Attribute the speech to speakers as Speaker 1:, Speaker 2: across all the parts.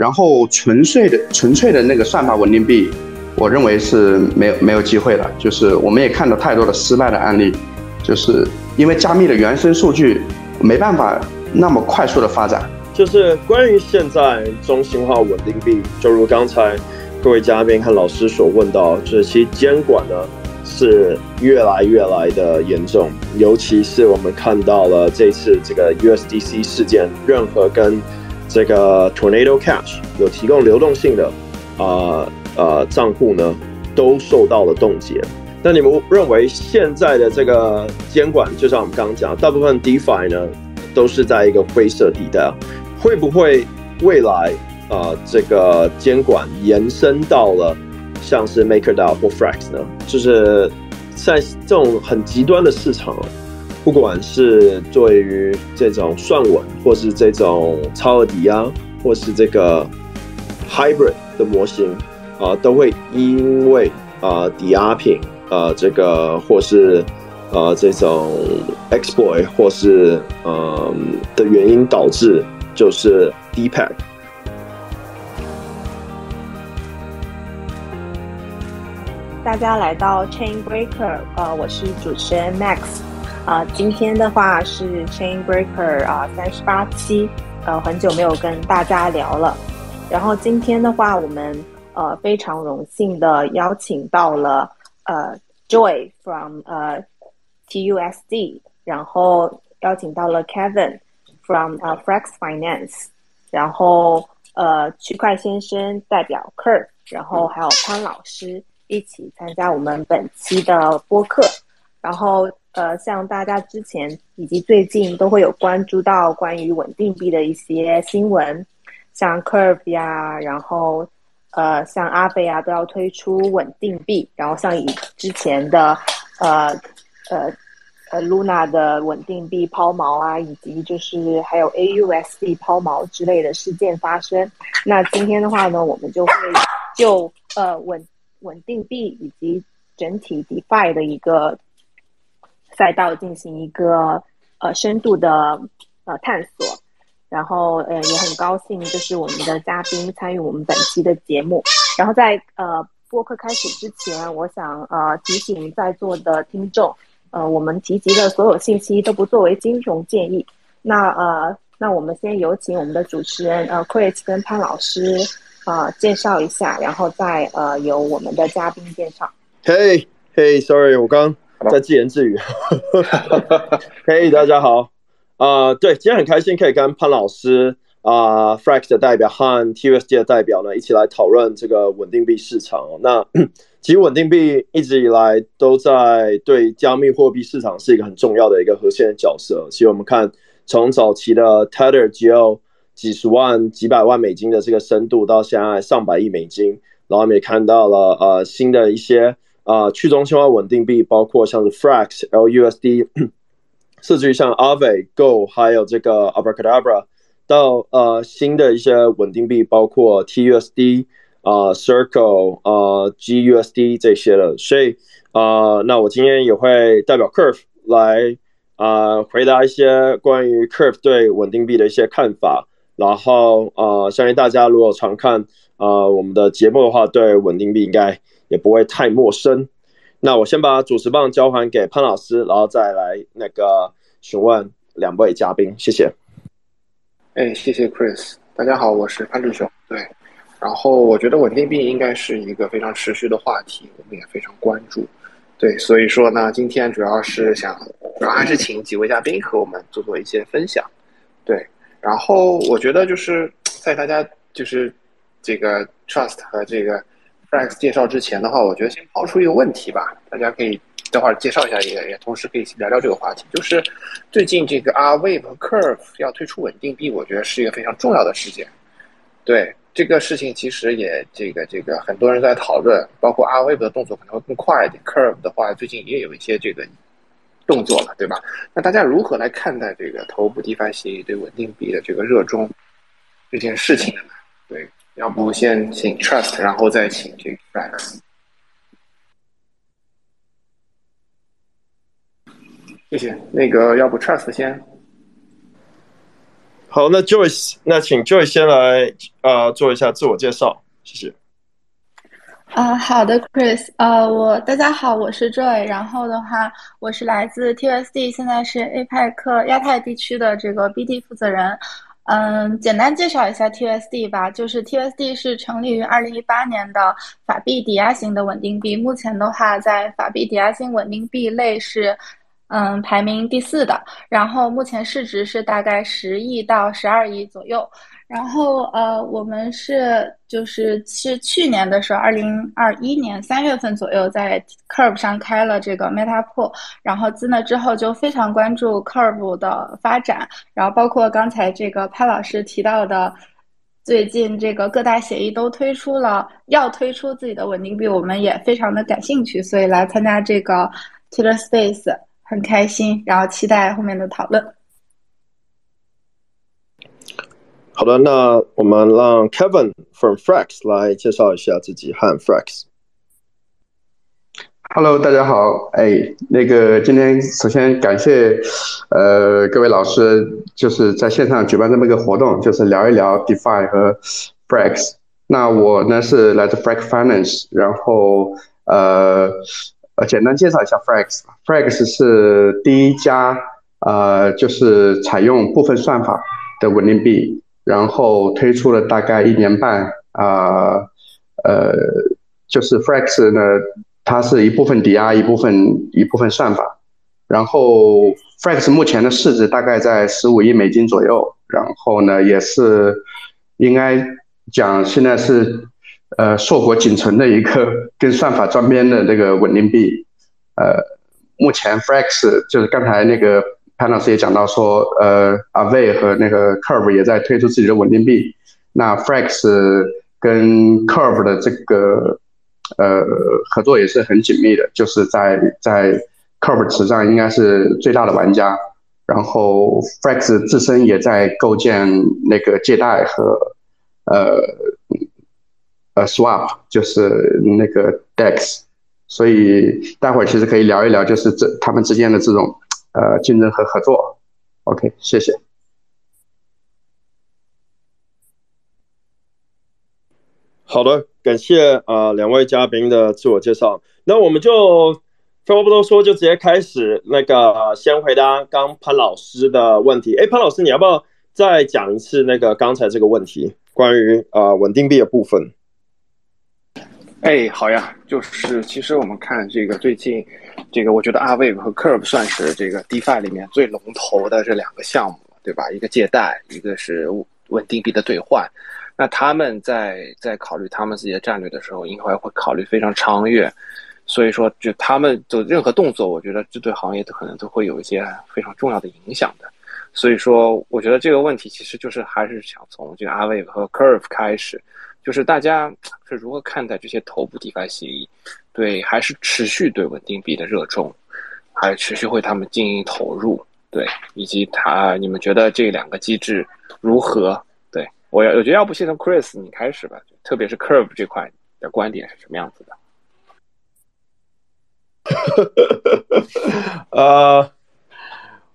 Speaker 1: 然后纯粹的纯粹的那个算法稳定币，我认为是没有没有机会的。就是我们也看到太多的失败的案例，就是因为加密的原生数据没办法那么快速的发展。
Speaker 2: 就是关于现在中心化稳定币，就如刚才各位嘉宾和老师所问到，就是其监管呢是越来越来的严重，尤其是我们看到了这次这个 USDC 事件，任何跟这个 Tornado Cash 有提供流动性的啊呃账户呢，都受到了冻结。那你们认为现在的这个监管，就像我们刚刚讲，大部分 DeFi 呢都是在一个灰色地带？会不会未来啊，这个监管延伸到了像是 MakerDAO 或 Frax 呢？就是在这种很极端的市场，不管是对于这种算稳，或是这种超额抵押，或是这个 Hybrid 的模型啊，都会因为啊抵押品啊这个或是啊这种 exploit 或是嗯的原因导致。就是 Deepak。
Speaker 3: 大家来到 Chain Breaker，呃，我是主持人 Max，啊，今天的话是 Chain Breaker 啊三十八期，呃，很久没有跟大家聊了。然后今天的话，我们呃非常荣幸的邀请到了呃 Joy from 呃 TUSD，然后邀请到了 Kevin。from 呃 Flex Finance，然后呃区块先生代表 Kurt，然后还有潘老师一起参加我们本期的播客。然后呃像大家之前以及最近都会有关注到关于稳定币的一些新闻，像 Curve 呀，然后呃像阿飞啊都要推出稳定币，然后像以之前的呃呃。呃，Luna 的稳定币抛锚啊，以及就是还有 AUSD 抛锚之类的事件发生。那今天的话呢，我们就会就呃稳稳定币以及整体 DeFi 的一个赛道进行一个呃深度的呃探索。然后呃也很高兴，就是我们的嘉宾参与我们本期的节目。然后在呃播客开始之前，我想呃提醒在座的听众。呃，我们提及的所有信息都不作为金融建议。那呃，那我们先有请我们的主持人呃，Chris 跟潘老师啊介绍一下，然后再呃由我们的嘉宾介绍。
Speaker 2: Hey Hey，Sorry，我刚在自言自语。Hey，大家好。啊，对，今天很开心可以跟潘老师啊，Frax 的代表和 TUSD 的代表呢一起来讨论这个稳定币市场。那 其实稳定币一直以来都在对加密货币市场是一个很重要的一个核心的角色。其实我们看从早期的 Tether 只有几十万、几百万美金的这个深度，到现在上百亿美金，然后我们也看到了呃新的一些啊去中心化稳定币，包括像是 Frax、LUSD，甚至于像 Ave、Go，还有这个 Abracadabra，到呃新的一些稳定币，包括 TUSD。啊，Circle 啊，GUSD 这些了，所以啊，那我今天也会代表 Curve 来啊回答一些关于 Curve 对稳定币的一些看法。然后啊，相信大家如果常看啊我们的节目的话，对稳定币应该也不会太陌生。那我先把主持棒交还给潘老师，然后再来那个询问两位嘉宾，谢谢。
Speaker 4: 哎，谢谢 Chris，大家好，我是潘志雄，对。然后我觉得稳定币应该是一个非常持续的话题，我们也非常关注。对，所以说呢，今天主要是想，主要还是请几位嘉宾和我们做做一些分享。对，然后我觉得就是在大家就是这个 trust 和这个 flex 介绍之前的话，我觉得先抛出一个问题吧，大家可以等会儿介绍一下，也也同时可以聊聊这个话题，就是最近这个 R Wave 和 Curve 要推出稳定币，我觉得是一个非常重要的事件。对。这个事情其实也这个这个很多人在讨论，包括 R Wave 的动作可能会更快一点，Curve 的话最近也有一些这个动作了，对吧？那大家如何来看待这个头部 DeFi 协议对稳定币的这个热衷这件事情呢？对，要不先请 Trust，然后再请这个 Flex。谢谢。那个要不 Trust 先？
Speaker 2: 好，那 Joyce，那请 Joyce 先来呃做一下自我介绍，谢谢。
Speaker 5: 啊，好的，Chris，呃，我大家好，我是 Joy，然后的话，我是来自 TSD，现在是 APEC 亚太地区的这个 BD 负责人。嗯，简单介绍一下 TSD 吧，就是 TSD 是成立于二零一八年的法币抵押型的稳定币，目前的话在法币抵押型稳定币类是。嗯，排名第四的，然后目前市值是大概十亿到十二亿左右。然后呃，我们是就是是去年的时候，二零二一年三月份左右，在 Curve 上开了这个 Meta Pool，然后自那之后就非常关注 Curve 的发展，然后包括刚才这个潘老师提到的，最近这个各大协议都推出了要推出自己的稳定币，我们也非常的感兴趣，所以来参加这个 Twitter Space。很开心，然后期待后面的讨论。
Speaker 2: 好的，那我们让 Kevin from Frax 来介绍一下自己和 Frax。
Speaker 1: Hello，大家好。哎，那个今天首先感谢呃各位老师，就是在线上举办这么一个活动，就是聊一聊 DeFi 和 Frax。那我呢是来自 Frax Finance，然后呃。呃，简单介绍一下 Frax。Frax 是第一家呃，就是采用部分算法的稳定币，然后推出了大概一年半啊，呃，就是 Frax 呢，它是一部分抵押，一部分一部分算法。然后 Frax 目前的市值大概在十五亿美金左右，然后呢，也是应该讲现在是。呃，硕果仅存的一个跟算法沾边的这个稳定币，呃，目前 Frax 就是刚才那个潘老师也讲到说，呃，Aave 和那个 Curve 也在推出自己的稳定币，那 Frax 跟 Curve 的这个呃合作也是很紧密的，就是在在 Curve 池上应该是最大的玩家，然后 Frax 自身也在构建那个借贷和呃。呃，swap 就是那个 dex，所以待会儿其实可以聊一聊，就是这他们之间的这种呃竞争和合作。OK，谢谢。
Speaker 2: 好的，感谢啊两位嘉宾的自我介绍。那我们就废话不多说，就直接开始那个先回答刚潘老师的问题。哎，潘老师，你要不要再讲一次那个刚才这个问题，关于啊稳定币的部分？
Speaker 4: 哎，好呀，就是其实我们看这个最近，这个我觉得 Aave 和 Curve 算是这个 DeFi 里面最龙头的这两个项目，对吧？一个借贷，一个是稳定币的兑换。那他们在在考虑他们自己的战略的时候，应该会考虑非常长远。所以说，就他们的任何动作，我觉得这对行业都可能都会有一些非常重要的影响的。所以说，我觉得这个问题其实就是还是想从这个 Aave 和 Curve 开始。就是大家是如何看待这些头部 DeFi 协议？对，还是持续对稳定币的热衷，还持续为他们进行投入？对，以及他，你们觉得这两个机制如何？对我，我觉得要不先从 Chris 你开始吧，特别是 Curve 这块的观点是什么样子的？
Speaker 2: 呃，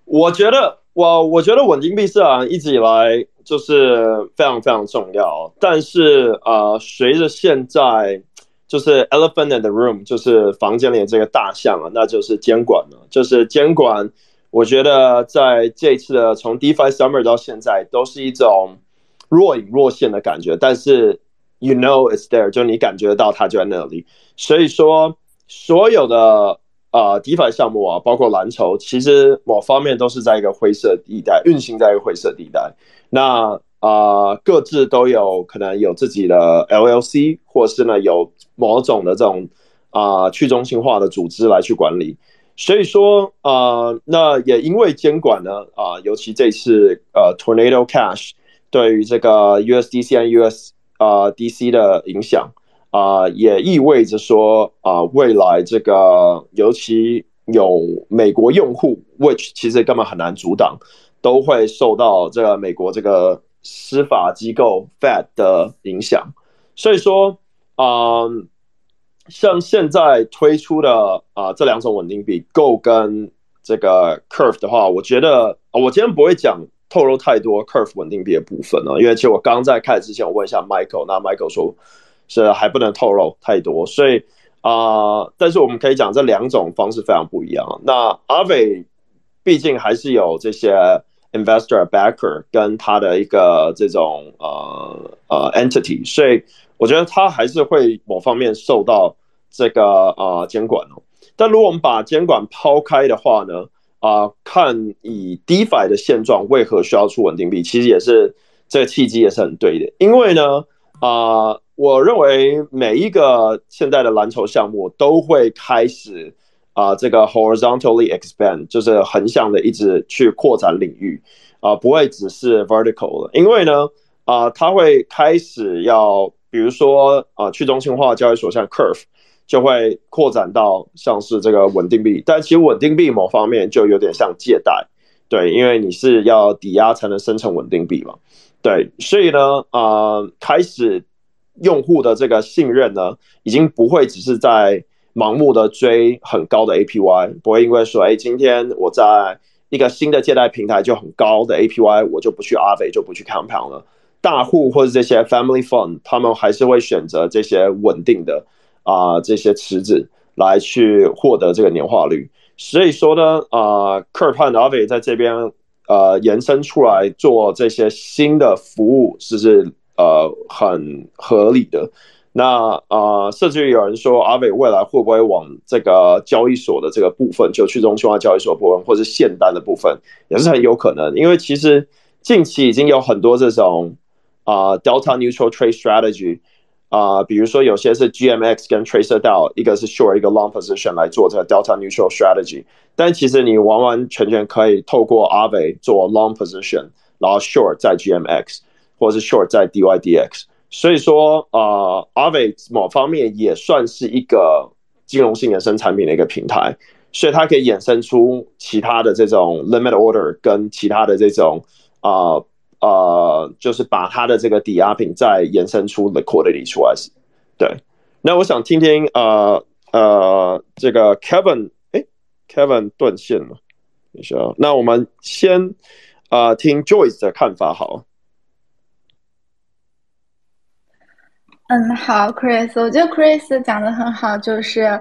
Speaker 2: 我觉得，我我觉得稳定币市场一直以来。就是非常非常重要，但是呃，随着现在就是 elephant in the room，就是房间里的这个大象啊，那就是监管了。就是监管，我觉得在这次的从 DeFi Summer 到现在，都是一种若隐若现的感觉。但是 you know it's there，就你感觉到它就在那里。所以说，所有的呃 DeFi 项目啊，包括蓝筹，其实某方面都是在一个灰色地带运行，在一个灰色地带。那啊，各自都有可能有自己的 LLC，或是呢有某种的这种啊去中心化的组织来去管理。所以说啊，那也因为监管呢啊，尤其这次呃 Tornado Cash 对于这个 USDC 和 US 啊 DC 的影响啊，也意味着说啊，未来这个尤其有美国用户，which 其实根本很难阻挡。都会受到这个美国这个司法机构 Fed 的影响，所以说啊，像现在推出的啊这两种稳定币 Go 跟这个 Curve 的话，我觉得我今天不会讲透露太多 Curve 稳定币的部分呢，因为其实我刚在开始之前，我问一下 Michael，那 Michael 说是还不能透露太多，所以啊，但是我们可以讲这两种方式非常不一样。那阿伟毕竟还是有这些 investor backer 跟他的一个这种呃呃 entity，所以我觉得他还是会某方面受到这个呃监管哦。但如果我们把监管抛开的话呢？啊，看以 DeFi 的现状，为何需要出稳定币？其实也是这个契机也是很对的。因为呢，啊，我认为每一个现在的篮球项目都会开始啊，这个 horizontally expand，就是横向的一直去扩展领域啊，不会只是 vertical 了。因为呢，啊，它会开始要，比如说啊，去中心化交易所像 Curve。就会扩展到像是这个稳定币，但其实稳定币某方面就有点像借贷，对，因为你是要抵押才能生成稳定币嘛，对，所以呢，啊，开始用户的这个信任呢，已经不会只是在盲目的追很高的 APY，不会因为说，哎，今天我在一个新的借贷平台就很高的 APY，我就不去阿伟就不去 Compound 了，大户或者这些 Family Fund，他们还是会选择这些稳定的。啊，这些池子来去获得这个年化率，所以说呢，啊 k u r 和 Avi 在这边呃延伸出来做这些新的服务，是是呃很合理的。那啊，甚至有人说阿伟未来会不会往这个交易所的这个部分，就去中心化交易所部分，或者是现单的部分，也是很有可能。因为其实近期已经有很多这种啊 Delta Neutral Trade Strategy。啊，比如说有些是 GMX 跟 Tracer DAO，一个是 short，一个 long position 来做这个 Delta Neutral Strategy。但其实你完完全全可以透过阿伟做 long position，然后 short 在 GMX，或是 short 在 DYDX。所以说，呃，Ave 某方面也算是一个金融性衍生产品的一个平台，所以它可以衍生出其他的这种 limit order 跟其他的这种啊。呃，就是把它的这个抵押品再延伸出 liquidity 出来，对。那我想听听呃呃，这个 Kevin，哎，Kevin 断线了，等一下。那我们先啊听 Joyce 的看法，好。
Speaker 5: 嗯，好，Chris，我觉得 Chris 讲的很好，就是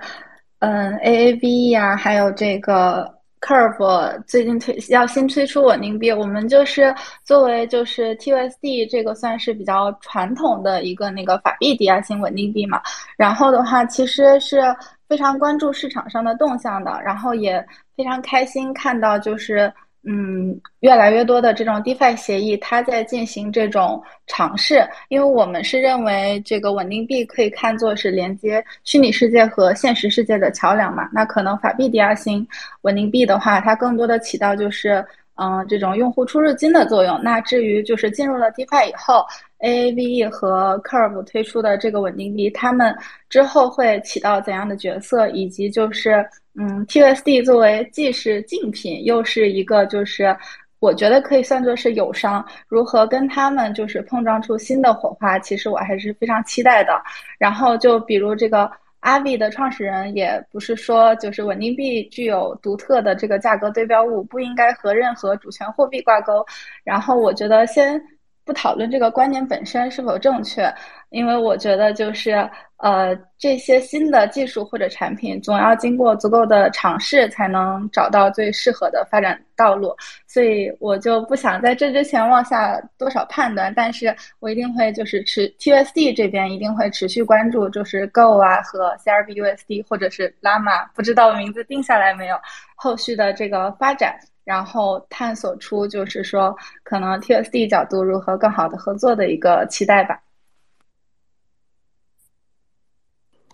Speaker 5: 嗯，AAV 呀，还有这个。Curve 最近推要新推出稳定币，我们就是作为就是 TUSD 这个算是比较传统的一个那个法币抵押型稳定币嘛。然后的话，其实是非常关注市场上的动向的，然后也非常开心看到就是。嗯，越来越多的这种 DeFi 协议，它在进行这种尝试，因为我们是认为这个稳定币可以看作是连接虚拟世界和现实世界的桥梁嘛。那可能法币抵押型稳定币的话，它更多的起到就是嗯这种用户出入金的作用。那至于就是进入了 DeFi 以后，AAVE 和 Curve 推出的这个稳定币，他们之后会起到怎样的角色，以及就是。嗯，TUSD 作为既是竞品，又是一个就是我觉得可以算作是友商，如何跟他们就是碰撞出新的火花，其实我还是非常期待的。然后就比如这个阿 V 的创始人，也不是说就是稳定币具有独特的这个价格对标物，不应该和任何主权货币挂钩。然后我觉得先。不讨论这个观念本身是否正确，因为我觉得就是呃这些新的技术或者产品总要经过足够的尝试才能找到最适合的发展道路，所以我就不想在这之前妄下多少判断，但是我一定会就是持 TUSD 这边一定会持续关注，就是 Go 啊和 CRBUSD 或者是 Llama，不知道名字定下来没有，后续的这个发展。然后探索出就是说，可能 TSD 角度如何更好的合作的一个期待吧。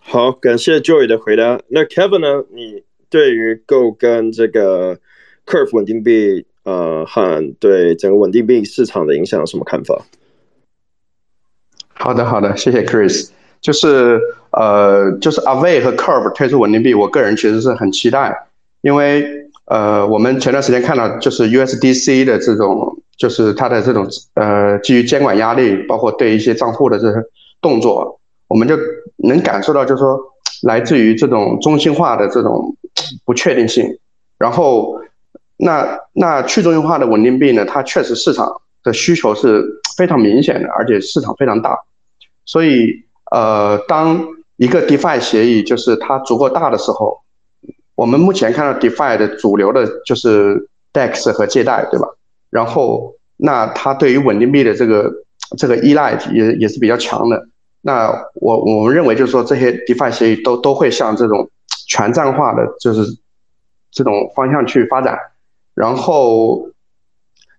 Speaker 2: 好，感谢 Joy 的回答。那 Kevin 呢？你对于 Go 跟这个 Curve 稳定币，呃，和对整个稳定币市场的影响有什么看法？
Speaker 1: 好的，好的，谢谢 Chris。就是呃，就是 Aave 和 Curve 推出稳定币，我个人其实是很期待，因为。呃，我们前段时间看到，就是 USDC 的这种，就是它的这种呃，基于监管压力，包括对一些账户的这些动作，我们就能感受到，就是说来自于这种中心化的这种不确定性。然后那那去中心化的稳定币呢，它确实市场的需求是非常明显的，而且市场非常大。所以呃，当一个 DeFi 协议就是它足够大的时候，我们目前看到 DeFi 的主流的就是 DEX 和借贷，对吧？然后那它对于稳定币的这个这个依赖也也是比较强的。那我我们认为就是说这些 DeFi 协议都都会向这种全站化的就是这种方向去发展。然后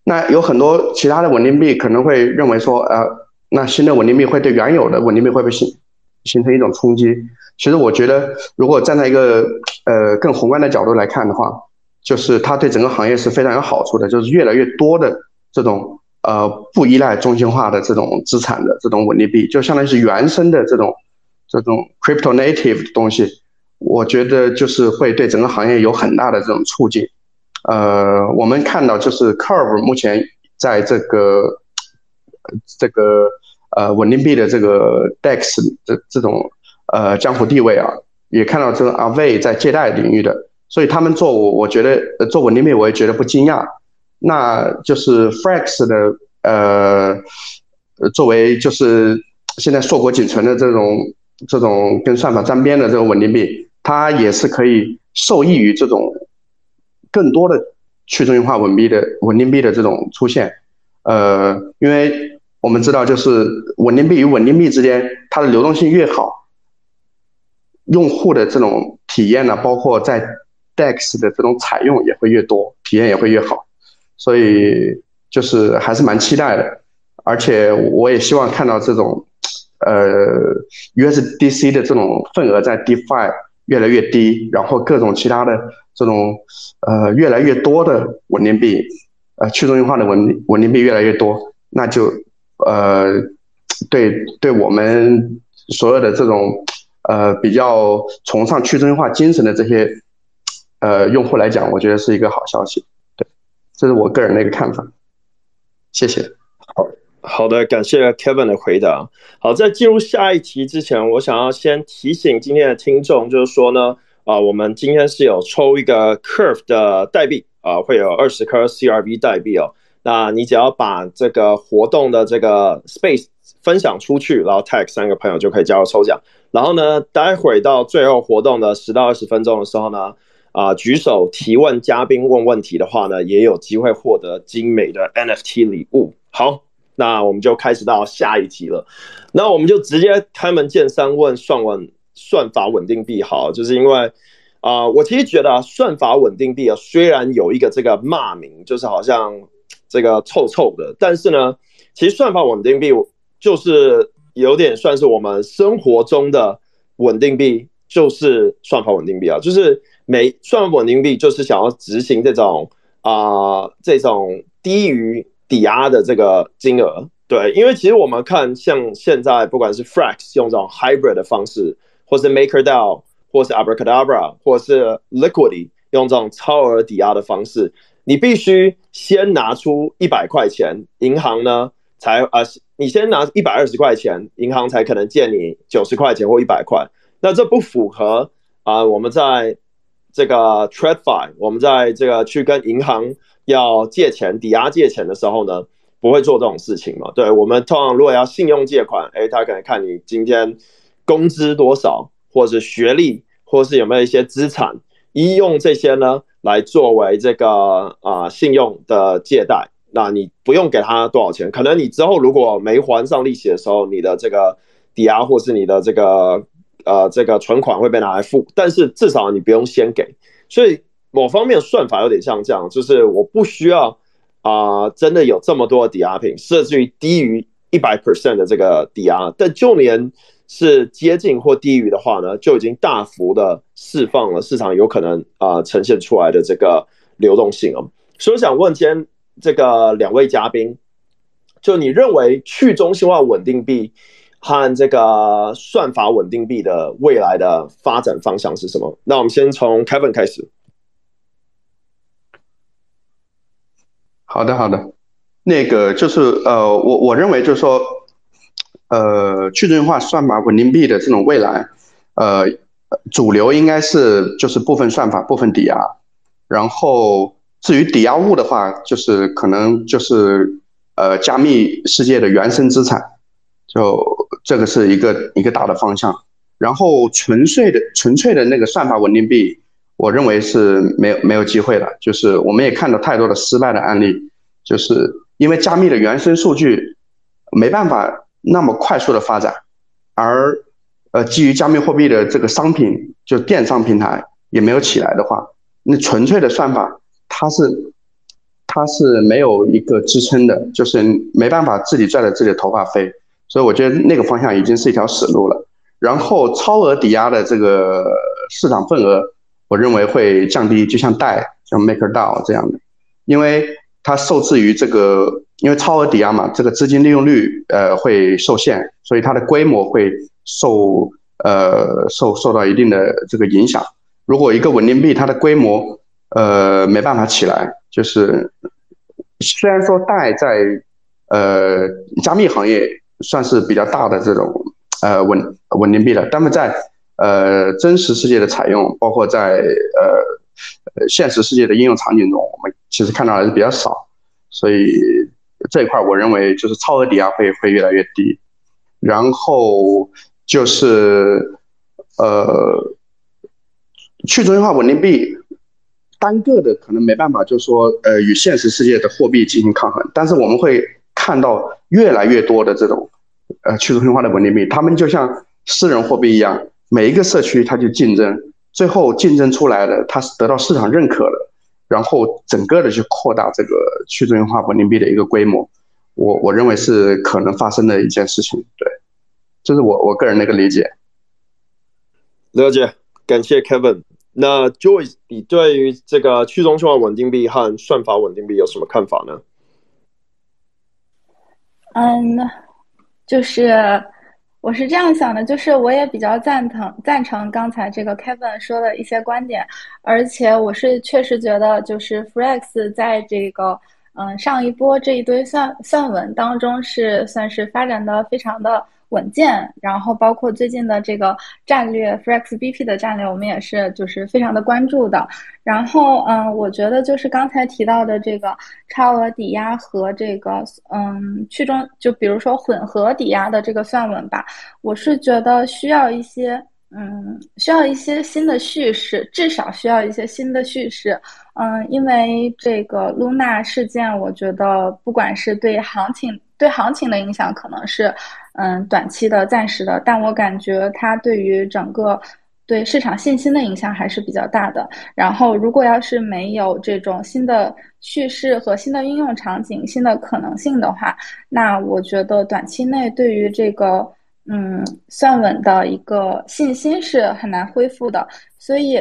Speaker 1: 那有很多其他的稳定币可能会认为说，呃，那新的稳定币会对原有的稳定币会不会形形成一种冲击？其实我觉得，如果站在一个呃更宏观的角度来看的话，就是它对整个行业是非常有好处的，就是越来越多的这种。呃，不依赖中心化的这种资产的这种稳定币，就相当于是原生的这种这种 crypto native 的东西，我觉得就是会对整个行业有很大的这种促进。呃，我们看到就是 Curve 目前在这个这个呃稳定币的这个 DEX 这这种呃江湖地位啊，也看到这个阿卫在借贷领域的，所以他们做我我觉得做稳定币我也觉得不惊讶。那就是 Frax 的呃，作为就是现在硕果仅存的这种这种跟算法沾边的这种稳定币，它也是可以受益于这种更多的去中心化稳币的稳定币的这种出现。呃，因为我们知道，就是稳定币与稳定币之间，它的流动性越好，用户的这种体验呢，包括在 DEX 的这种采用也会越多，体验也会越好。所以就是还是蛮期待的，而且我也希望看到这种，呃，USDC 的这种份额在 DeFi 越来越低，然后各种其他的这种呃越来越多的稳定币，呃去中心化的稳稳定币越来越多，那就呃对对我们所有的这种呃比较崇尚去中心化精神的这些呃用户来讲，我觉得是一个好消息。对这是我个人的一个看法，谢谢。
Speaker 2: 好好的，感谢 Kevin 的回答。好，在进入下一题之前，我想要先提醒今天的听众，就是说呢，啊，我们今天是有抽一个 Curve 的代币啊，会有二十颗 CRV 代币哦。那你只要把这个活动的这个 Space 分享出去，然后 tag 三个朋友就可以加入抽奖。然后呢，待会到最后活动的十到二十分钟的时候呢。啊，举手提问，嘉宾问问题的话呢，也有机会获得精美的 NFT 礼物。好，那我们就开始到下一题了。那我们就直接开门见山问算稳算法稳定币。好，就是因为啊，我其实觉得啊，算法稳定币啊，虽然有一个这个骂名，就是好像这个臭臭的，但是呢，其实算法稳定币就是有点算是我们生活中的稳定币，就是算法稳定币啊，就是。每算法稳定币就是想要执行这种啊这种低于抵押的这个金额，对，因为其实我们看像现在不管是 Frax 用这种 hybrid 的方式，或是 MakerDAO，或是 Abracadabra，或是 Liquidity 用这种超额抵押的方式，你必须先拿出一百块钱，银行呢才啊，你先拿一百二十块钱，银行才可能借你九十块钱或一百块，那这不符合啊我们在这个 TradeFi，我们在这个去跟银行要借钱、抵押借钱的时候呢，不会做这种事情嘛？对我们通常如果要信用借款，哎，他可能看你今天工资多少，或是学历，或是有没有一些资产，一用这些呢来作为这个啊信用的借贷，那你不用给他多少钱，可能你之后如果没还上利息的时候，你的这个抵押或是你的这个。呃，这个存款会被拿来付，但是至少你不用先给，所以某方面算法有点像这样，就是我不需要啊，真的有这么多抵押品，甚至于低于一百 percent 的这个抵押，但就连是接近或低于的话呢，就已经大幅的释放了市场有可能啊呈现出来的这个流动性哦。所以想问今天这个两位嘉宾，就你认为去中心化稳定币？和这个算法稳定币的未来的发展方向是什么？那我们先从 Kevin 开始。
Speaker 1: 好的，好的。那个就是呃，我我认为就是说，呃，去中心化算法稳定币的这种未来，呃，主流应该是就是部分算法、部分抵押，然后至于抵押物的话，就是可能就是呃加密世界的原生资产，就这个是一个一个大的方向。然后纯粹的纯粹的那个算法稳定币，我认为是没有没有机会的。就是我们也看到太多的失败的案例，就是因为加密的原生数据没办法那么快速的发展，而呃基于加密货币的这个商品，就电商平台也没有起来的话，那纯粹的算法它是它是没有一个支撑的，就是没办法自己拽着自己的头发飞。所以我觉得那个方向已经是一条死路了。然后超额抵押的这个市场份额，我认为会降低，就像贷，像 MakerDAO 这样的，因为它受制于这个，因为超额抵押嘛，这个资金利用率呃会受限，所以它的规模会受呃受受到一定的这个影响。如果一个稳定币它的规模呃没办法起来，就是虽然说贷在呃加密行业算是比较大的这种。呃，稳稳定币的，但是在呃真实世界的采用，包括在呃现实世界的应用场景中，我们其实看到还是比较少，所以这一块我认为就是超额抵押会会越来越低，然后就是呃去中心化稳定币单个的可能没办法，就是说呃与现实世界的货币进行抗衡，但是我们会看到越来越多的这种。呃，去中心化的稳定币，他们就像私人货币一样，每一个社区它就竞争，最后竞争出来的它是得到市场认可的，然后整个的去扩大这个去中心化稳定币的一个规模，我我认为是可能发生的一件事情。对，这是我我个人的一个理解。
Speaker 2: 了解，感谢 Kevin。那 Joyce，你对于这个去中心化稳定币和算法稳定币有什么看法呢？
Speaker 5: 嗯。就是我是这样想的，就是我也比较赞同赞成刚才这个 Kevin 说的一些观点，而且我是确实觉得，就是 Frex 在这个嗯上一波这一堆算算稳当中是算是发展的非常的。稳健，然后包括最近的这个战略，Flex BP 的战略，我们也是就是非常的关注的。然后，嗯，我觉得就是刚才提到的这个超额抵押和这个嗯去中，就比如说混合抵押的这个算稳吧，我是觉得需要一些嗯需要一些新的叙事，至少需要一些新的叙事。嗯，因为这个 Luna 事件，我觉得不管是对行情对行情的影响，可能是。嗯，短期的、暂时的，但我感觉它对于整个对市场信心的影响还是比较大的。然后，如果要是没有这种新的叙事和新的应用场景、新的可能性的话，那我觉得短期内对于这个嗯算稳的一个信心是很难恢复的。所以，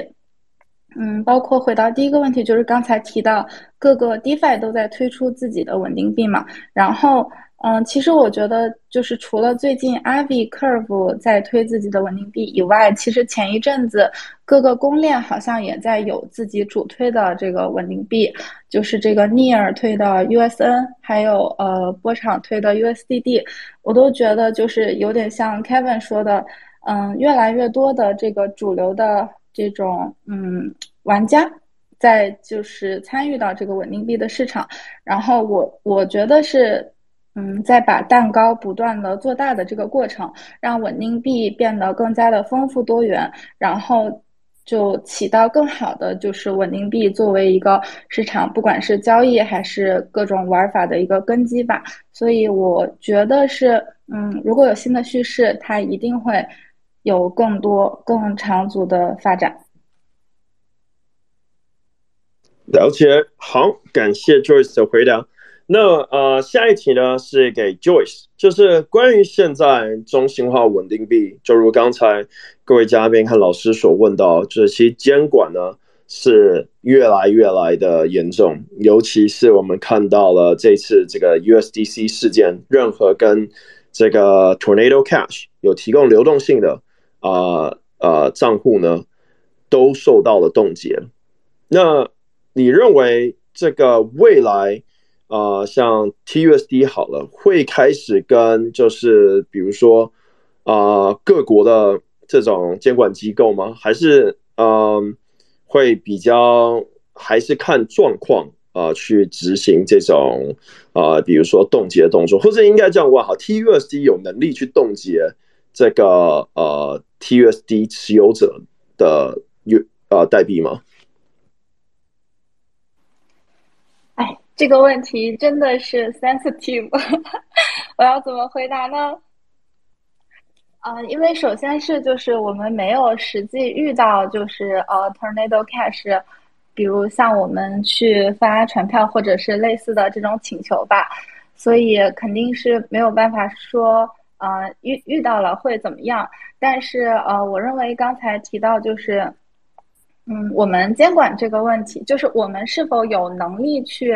Speaker 5: 嗯，包括回到第一个问题，就是刚才提到各个 DeFi 都在推出自己的稳定币嘛，然后。嗯，其实我觉得，就是除了最近 Ivy Curve 在推自己的稳定币以外，其实前一阵子各个公链好像也在有自己主推的这个稳定币，就是这个 Near 推的 USN，还有呃波场推的 USDD，我都觉得就是有点像 Kevin 说的，嗯，越来越多的这个主流的这种嗯玩家在就是参与到这个稳定币的市场，然后我我觉得是。嗯，在把蛋糕不断的做大的这个过程，让稳定币变得更加的丰富多元，然后就起到更好的就是稳定币作为一个市场，不管是交易还是各种玩法的一个根基吧。所以我觉得是，嗯，如果有新的叙事，它一定会有更多更长足的发展。
Speaker 2: 了解，好，感谢 Joyce 的回答。那呃，下一题呢是给 Joyce，就是关于现在中心化稳定币，就如刚才各位嘉宾和老师所问到，就是其监管呢是越来越来的严重，尤其是我们看到了这次这个 USDC 事件，任何跟这个 Tornado Cash 有提供流动性的啊呃账户呢，都受到了冻结。那你认为这个未来？啊，像 TUSD 好了，会开始跟就是比如说啊各国的这种监管机构吗？还是嗯会比较还是看状况啊去执行这种啊，比如说冻结动作，或者应该这样问好，TUSD 有能力去冻结这个呃 TUSD 持有者的 U 呃代币吗？
Speaker 5: 哎，这个问题真的是 sensitive，我要怎么回答呢？啊，因为首先是就是我们没有实际遇到就是呃 Tornado Cash，比如像我们去发传票或者是类似的这种请求吧，所以肯定是没有办法说呃遇遇到了会怎么样。但是呃，我认为刚才提到就是嗯，我们监管这个问题，就是我们是否有能力去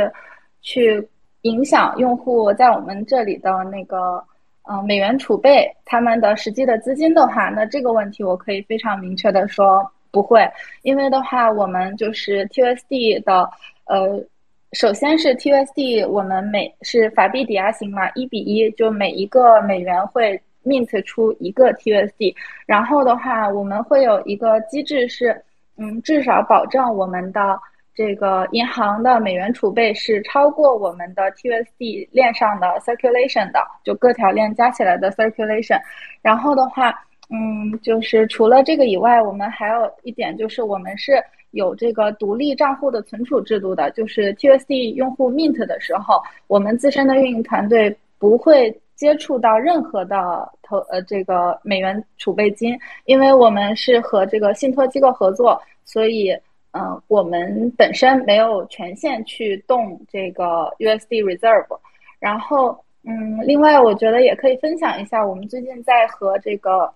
Speaker 5: 去影响用户在我们这里的那个。嗯，美元储备他们的实际的资金的话，那这个问题我可以非常明确的说不会，因为的话，我们就是 TUSD 的，呃，首先是 TUSD，我们每是法币抵押型嘛，一比一，就每一个美元会 mint 出一个 TUSD，然后的话，我们会有一个机制是，嗯，至少保证我们的。这个银行的美元储备是超过我们的 TSD 链上的 circulation 的，就各条链加起来的 circulation。然后的话，嗯，就是除了这个以外，我们还有一点就是我们是有这个独立账户的存储制度的，就是 TSD 用户 mint 的时候，我们自身的运营团队不会接触到任何的投呃这个美元储备金，因为我们是和这个信托机构合作，所以。嗯，我们本身没有权限去动这个 USD reserve，然后，嗯，另外我觉得也可以分享一下，我们最近在和这个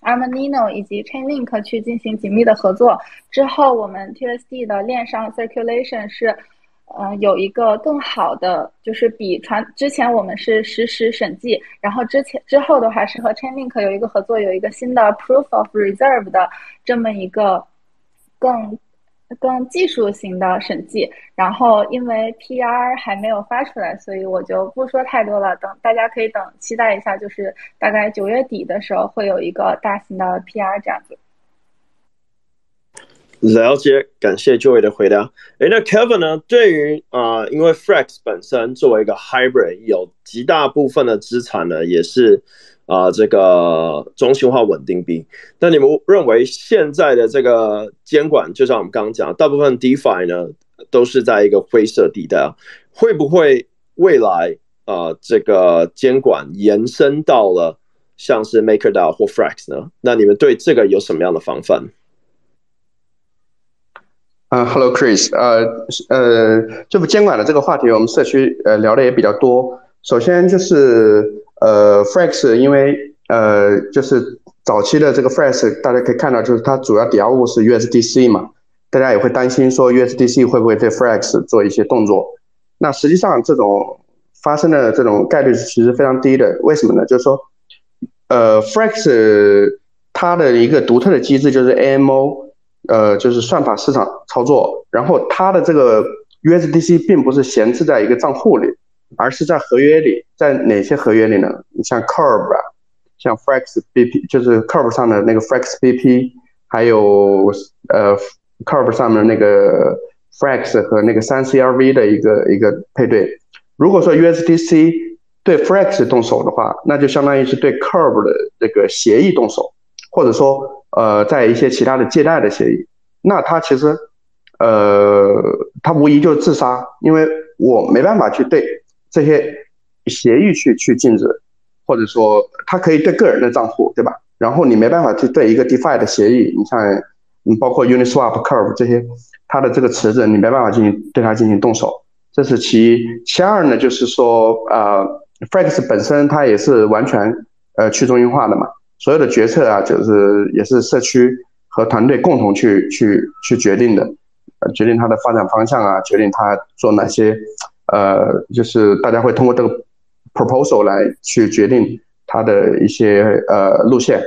Speaker 5: Armanino 以及 Chainlink 去进行紧密的合作，之后我们 TSD 的链上 circulation 是，呃，有一个更好的，就是比传之前我们是实时审计，然后之前之后的话是和 Chainlink 有一个合作，有一个新的 proof of reserve 的这么一个更。更技术型的审计，然后因为 PR 还没有发出来，所以我就不说太多了。等大家可以等期待一下，就是大概九月底的时候会有一个大型的 PR 这样子。
Speaker 2: 了解，感谢 Joy 的回答。哎，那 Kevin 呢？对于啊，因为 Flex 本身作为一个 Hybrid，有极大部分的资产呢，也是。啊，这个中心化稳定币，那你们认为现在的这个监管，就像我们刚刚讲，大部分 DeFi 呢都是在一个灰色地带啊，会不会未来啊这个监管延伸到了像是 MakerDAO 或 Frax 呢？那你们对这个有什么样的防范？
Speaker 1: 嗯，Hello Chris，呃呃，这部监管的这个话题，我们社区呃聊的也比较多。首先就是。呃 frex 因为呃，就是早期的这个 frex 大家可以看到，就是它主要抵押物是 USDC 嘛，大家也会担心说 USDC 会不会对 frex 做一些动作。那实际上这种发生的这种概率其实非常低的。为什么呢？就是说，呃 frex 它的一个独特的机制就是 AMO，呃，就是算法市场操作，然后它的这个 USDC 并不是闲置在一个账户里。而是在合约里，在哪些合约里呢？你像 Curve 啊，像 Frax BP，就是 Curve 上的那个 Frax BP，还有呃 Curve 上面那个 Frax 和那个三 CRV 的一个一个配对。如果说 USDC 对 Frax 动手的话，那就相当于是对 Curve 的这个协议动手，或者说呃在一些其他的借贷的协议，那他其实呃他无疑就是自杀，因为我没办法去对。这些协议去去禁止，或者说他可以对个人的账户，对吧？然后你没办法去对一个 DeFi 的协议，你像你包括 Uniswap、Curve 这些，它的这个池子你没办法进行对它进行动手，这是其一。其二呢，就是说呃，Frax 本身它也是完全呃去中心化的嘛，所有的决策啊，就是也是社区和团队共同去去去决定的，决定它的发展方向啊，决定它做哪些。呃，就是大家会通过这个 proposal 来去决定它的一些呃路线。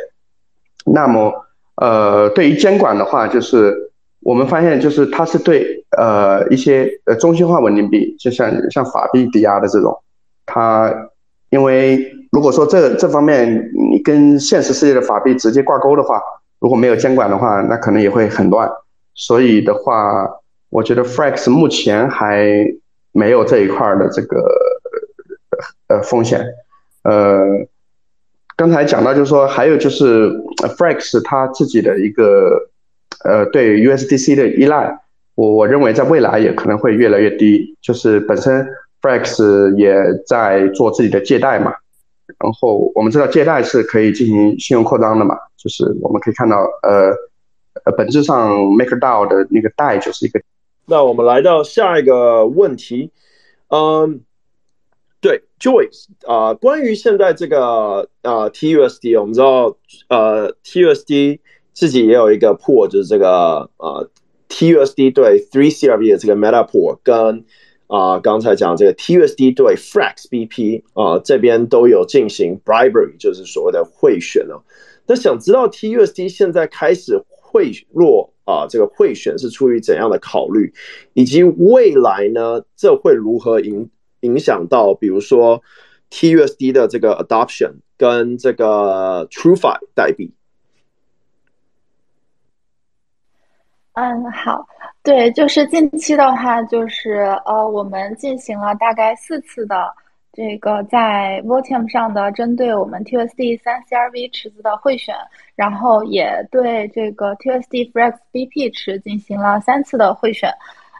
Speaker 1: 那么，呃，对于监管的话，就是我们发现，就是它是对呃一些呃中心化稳定币，就像像法币抵押的这种，它因为如果说这这方面你跟现实世界的法币直接挂钩的话，如果没有监管的话，那可能也会很乱。所以的话。我觉得 Frax 目前还没有这一块的这个呃风险。呃，刚才讲到就是说，还有就是 Frax 它自己的一个呃对 USDC 的依赖，我我认为在未来也可能会越来越低。就是本身 Frax 也在做自己的借贷嘛，然后我们知道借贷是可以进行信用扩张的嘛，就是我们可以看到呃呃本质上 MakerDAO 的那个贷就是一个。
Speaker 2: 那我们来到下一个问题，嗯，对，Joyce 啊，关于现在这个呃 TUSD，我们知道呃 TUSD 自己也有一个 pool，就是这个呃 TUSD 对 Three CRV 的这个 Meta pool，跟啊刚才讲这个 TUSD 对 Frax BP 啊这边都有进行 bribery，就是所谓的贿选哦。那想知道 TUSD 现在开始贿赂？啊，这个贿选是出于怎样的考虑，以及未来呢？这会如何影影响到，比如说 TUSD 的这个 adoption 跟这个 TrueFi 代币？
Speaker 5: 嗯，好，对，就是近期的话，就是呃，我们进行了大概四次的。这个在 Votium 上的针对我们 TUSD 三 CRV 池子的会选，然后也对这个 TUSD Frax BP 池进行了三次的会选。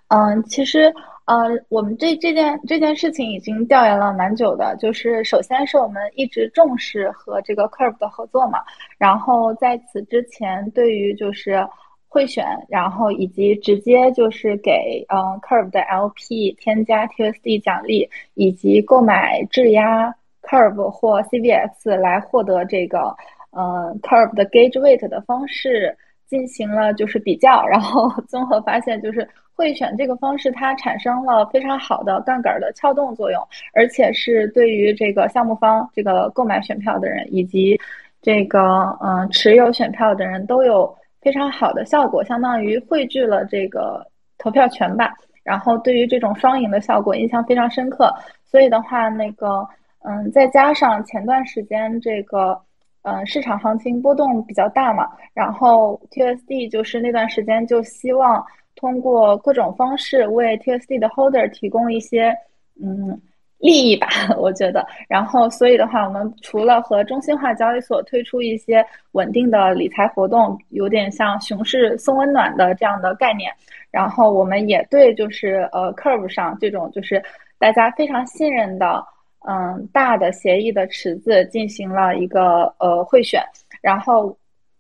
Speaker 5: 嗯，其实呃，我们这这件这件事情已经调研了蛮久的。就是首先是我们一直重视和这个 Curve 的合作嘛，然后在此之前，对于就是。会选，然后以及直接就是给嗯 Curve 的 LP 添加 TSD 奖励，以及购买质押 Curve 或 CVX 来获得这个嗯 Curve 的 Gauge Weight 的方式进行了就是比较，然后 综合发现就是会选这个方式它产生了非常好的杠杆的撬动作用，而且是对于这个项目方这个购买选票的人以及这个嗯持有选票的人都有。非常好的效果，相当于汇聚了这个投票权吧。然后对于这种双赢的效果印象非常深刻。所以的话，那个嗯，再加上前段时间这个嗯市场行情波动比较大嘛，然后 T S D 就是那段时间就希望通过各种方式为 T S D 的 Holder 提供一些嗯。利益吧，我觉得。然后，所以的话，我们除了和中心化交易所推出一些稳定的理财活动，有点像熊市送温暖的这样的概念。然后，我们也对就是呃 Curve 上这种就是大家非常信任的嗯大的协议的池子进行了一个呃贿选。然后，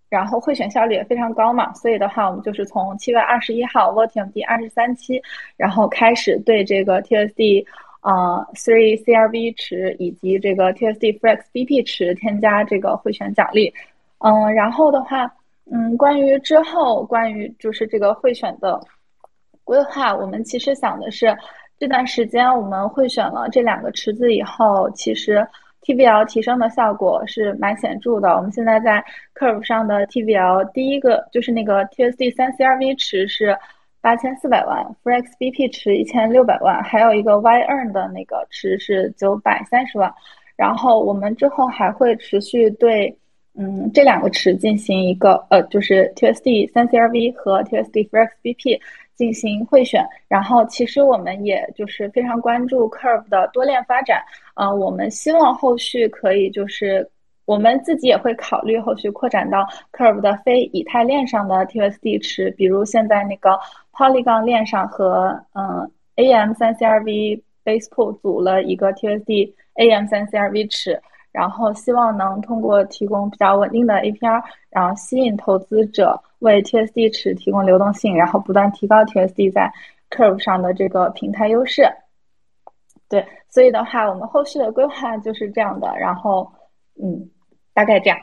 Speaker 5: 然后贿选效率也非常高嘛。所以的话，我们就是从七月二十一号 Voting 第二十三期，然后开始对这个 TSD。啊，Three CRV 池以及这个 TSD Flex BP 池添加这个会选奖励，嗯，然后的话，嗯，关于之后关于就是这个会选的规划，我们其实想的是这段时间我们会选了这两个池子以后，其实 TVL 提升的效果是蛮显著的。我们现在在 Curve 上的 TVL 第一个就是那个 TSD 三 CRV 池是。八千四百万，Frex BP 池一千六百万，还有一个 YERN 的那个池是九百三十万。然后我们之后还会持续对，嗯，这两个池进行一个呃，就是 TSD 三 CRV 和 TSD Frex BP 进行会选。然后其实我们也就是非常关注 Curve 的多链发展，呃，我们希望后续可以就是。我们自己也会考虑后续扩展到 Curve 的非以太链上的 TSD 池，比如现在那个 Polygon 链上和嗯 AM 三 CRV Basepool 组了一个 tsdam 三 crv 池，然后希望能通过提供比较稳定的 APR，然后吸引投资者为 TSD 池提供流动性，然后不断提高 TSD 在 Curve 上的这个平台优势。对，所以的话，我们后续的规划就是这样的，然后嗯。大概这样。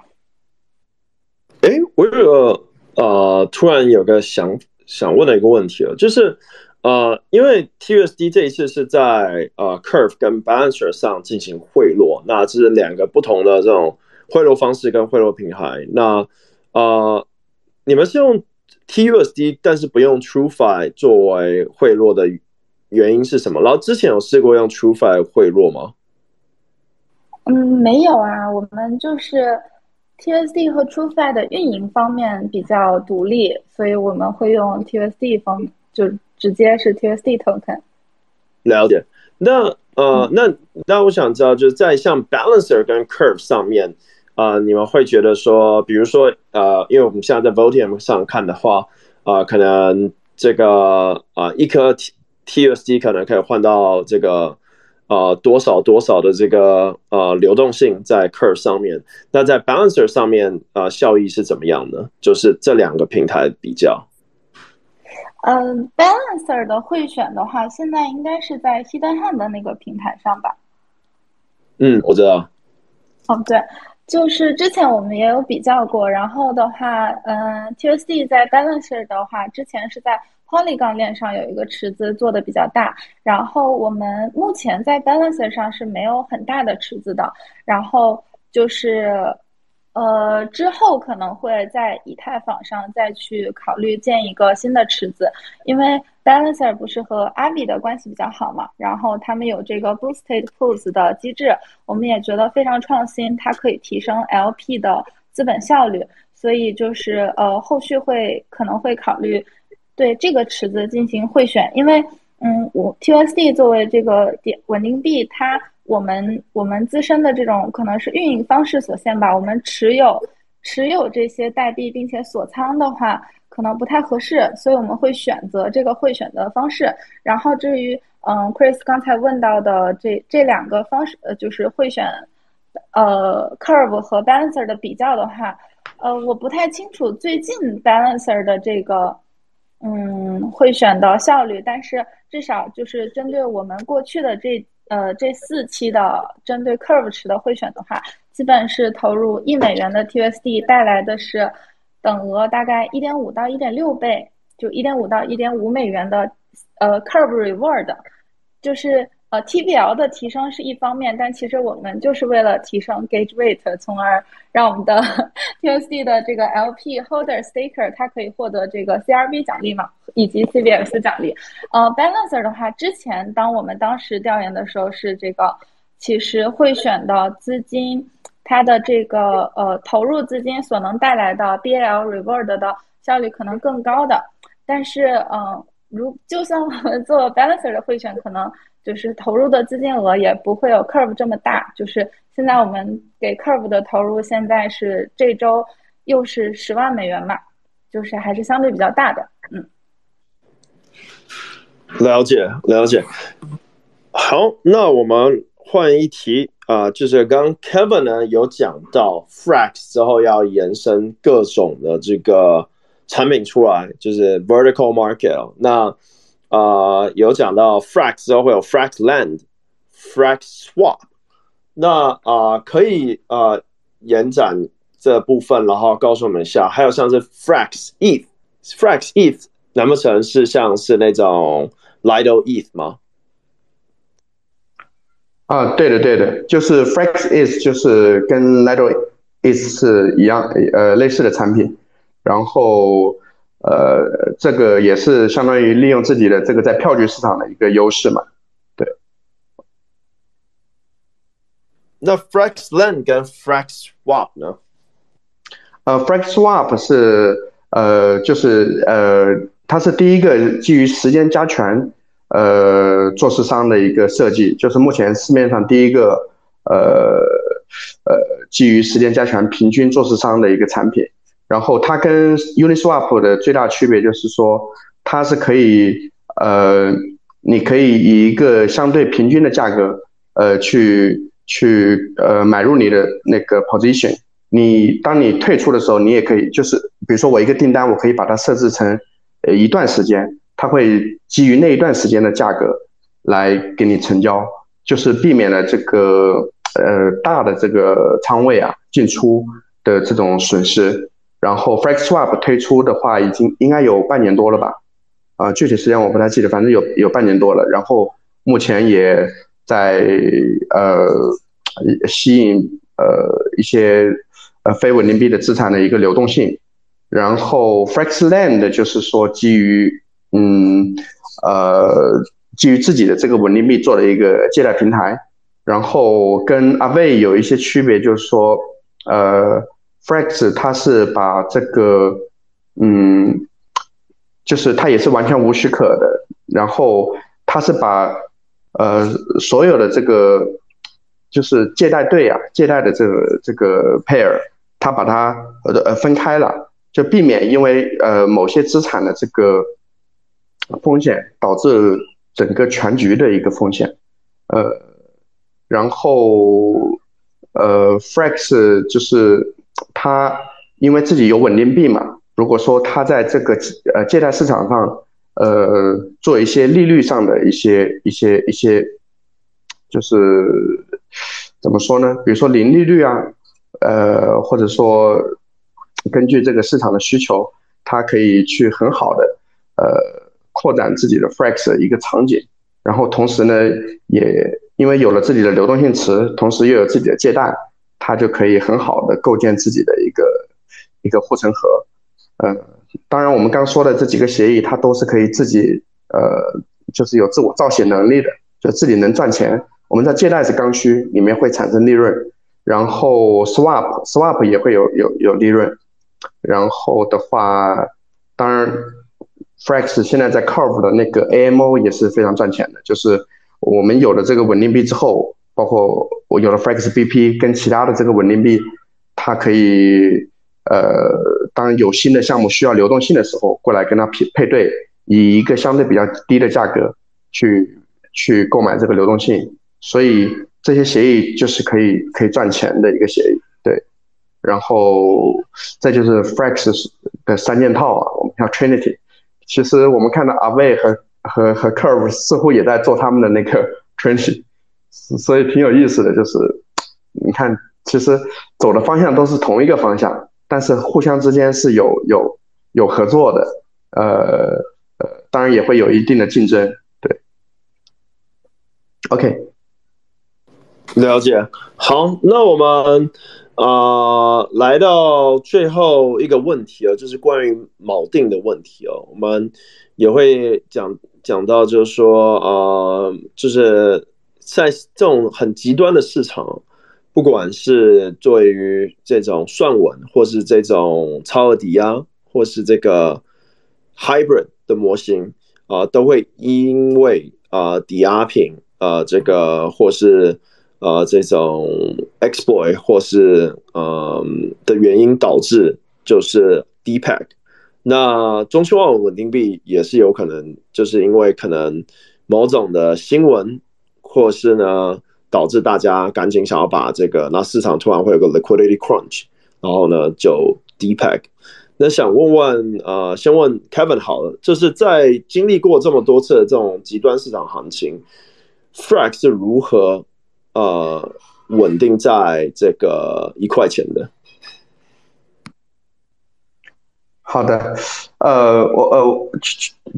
Speaker 2: 哎，我有个呃，突然有个想想问的一个问题了，就是呃，因为 TUSD 这一次是在呃 Curve 跟 Balancer 上进行贿赂，那这是两个不同的这种贿赂方式跟贿赂平台。那呃，你们是用 TUSD，但是不用 TrueFi 作为贿赂的原因是什么？然后之前有试过用 TrueFi 贿赂吗？
Speaker 5: 嗯，没有啊，我们就是 TSD 和 TrueFi 的运营方面比较独立，所以我们会用 TSD 方就直接是 TUSD token。
Speaker 2: 了解。那呃，那那我想知道，就是在像 Balancer 跟 Curve 上面，啊，你们会觉得说，比如说呃，因为我们现在在 Votium 上看的话，啊，可能这个啊一颗 T TUSD 可能可以换到这个。呃，多少多少的这个呃流动性在 Curve 上面，那在 Balancer 上面呃效益是怎么样的？就是这两个平台比较。
Speaker 5: 嗯，Balancer 的会选的话，现在应该是在 Hidden Hand 的那个平台上吧？
Speaker 2: 嗯，我知道。
Speaker 5: 哦，对，就是之前我们也有比较过，然后的话，嗯，TUSD 在 Balancer 的话，之前是在。Polygon 链上有一个池子做的比较大，然后我们目前在 Balancer 上是没有很大的池子的，然后就是，呃，之后可能会在以太坊上再去考虑建一个新的池子，因为 Balancer 不是和 Aave 的关系比较好嘛，然后他们有这个 Boosted Pools 的机制，我们也觉得非常创新，它可以提升 LP 的资本效率，所以就是呃，后续会可能会考虑。对这个池子进行汇选，因为，嗯，我 TUSD 作为这个点稳定币，它我们我们自身的这种可能是运营方式所限吧，我们持有持有这些代币并且锁仓的话，可能不太合适，所以我们会选择这个汇选的方式。然后至于，嗯，Chris 刚才问到的这这两个方式，呃，就是汇选，呃，Curve 和 Balancer 的比较的话，呃，我不太清楚最近 Balancer 的这个。嗯，会选的效率，但是至少就是针对我们过去的这呃这四期的针对 Curve 池的会选的话，基本是投入一美元的 TSD 带来的是等额大概一点五到一点六倍，就一点五到一点五美元的呃 Curve Reward，就是。呃，TVL 的提升是一方面，但其实我们就是为了提升 Gauge Rate，从而让我们的 TSD 的这个 LP Holder Staker 它可以获得这个 CRV 奖励嘛，以及 CBS 奖励。呃，Balancer 的话，之前当我们当时调研的时候是这个，其实会选的资金，它的这个呃投入资金所能带来的 BL Reward 的效率可能更高的，但是嗯，如就算我们做 Balancer 的会选，可能。就是投入的资金额也不会有 Curve 这么大。就是现在我们给 Curve 的投入，现在是这周又是十万美元嘛，就是还是相对比较大的。嗯，
Speaker 2: 了解了解。好，那我们换一题啊，就是刚 Kevin 呢有讲到 Frax 之后要延伸各种的这个产品出来，就是 Vertical Market。那啊，有讲到 Frax 之后会有 Frax Land、Frax Swap，那啊可以呃延展这部分，然后告诉我们一下，还有像是 Frax ETH、Frax ETH，难不成是像是那种 Lido ETH 吗？
Speaker 1: 啊，对的对的，就是 Frax ETH 就是跟 Lido ETH 是一样呃类似的产品，然后。呃，这个也是相当于利用自己的这个在票据市场的一个优势嘛，对。
Speaker 2: 那 Frax Land 跟 Frax Swap 呢？
Speaker 1: 呃，Frax Swap 是呃，就是呃，它是第一个基于时间加权呃做市商的一个设计，就是目前市面上第一个呃呃基于时间加权平均做市商的一个产品。然后它跟 Uniswap 的最大区别就是说，它是可以，呃，你可以以一个相对平均的价格，呃，去去呃买入你的那个 position。你当你退出的时候，你也可以，就是比如说我一个订单，我可以把它设置成呃一段时间，它会基于那一段时间的价格来给你成交，就是避免了这个呃大的这个仓位啊进出的这种损失。然后 Frax Swap 推出的话，已经应该有半年多了吧？啊，具体时间我不太记得，反正有有半年多了。然后目前也在呃吸引呃一些呃非稳定币的资产的一个流动性。然后 Frax Land 就是说基于嗯呃基于自己的这个稳定币做了一个借贷平台。然后跟 Aave 有一些区别，就是说呃。Frax 它是把这个，嗯，就是它也是完全无许可的，然后它是把呃所有的这个就是借贷对啊，借贷的这个这个 pair，它把它呃呃分开了，就避免因为呃某些资产的这个风险导致整个全局的一个风险，呃，然后呃 Frex 就是它因为自己有稳定币嘛。如果说他在这个呃借贷市场上，呃做一些利率上的一些一些一些，就是怎么说呢？比如说零利率啊，呃或者说根据这个市场的需求，它可以去很好的呃扩展自己的 Frex 的一个场景，然后同时呢，也因为有了自己的流动性池，同时又有自己的借贷，它就可以很好的构建自己的一个一个护城河。呃，当然，我们刚说的这几个协议，它都是可以自己，呃，就是有自我造血能力的，就自己能赚钱。我们在借贷是刚需，里面会产生利润，然后 swap swap 也会有有有利润，然后的话，当然，Frex 现在在 Curve 的那个 AMO 也是非常赚钱的，就是我们有了这个稳定币之后，包括我有了 Frex BP 跟其他的这个稳定币，它可以。呃，当有新的项目需要流动性的时候，过来跟它匹配对，以一个相对比较低的价格去去购买这个流动性，所以这些协议就是可以可以赚钱的一个协议，对。然后再就是 Frex 的三件套啊，我们叫 Trinity。其实我们看到 Aave 和和和 Curve 似乎也在做他们的那个 Trinity，所以挺有意思的，就是你看，其实走的方向都是同一个方向。但是互相之间是有有有合作的，呃呃，当然也会有一定的竞争，对。OK，
Speaker 2: 了解。好，那我们啊来到最后一个问题啊，就是关于锚定的问题哦。我们也会讲讲到，就是说呃，就是在这种很极端的市场。不管是对于这种算稳，或是这种超额抵押，或是这个 hybrid 的模型啊，都会因为啊抵押品啊这个或是呃这种 exploit 或是嗯的原因导致就是 depack。那中期望稳定币也是有可能，就是因为可能某种的新闻，或是呢。导致大家赶紧想要把这个，那市场突然会有个 liquidity crunch，然后呢就 depack。那想问问，呃，先问 Kevin 好了，就是在经历过这么多次的这种极端市场行情，Frax 是如何呃稳定在这个一块钱的？
Speaker 1: 好的，呃，我呃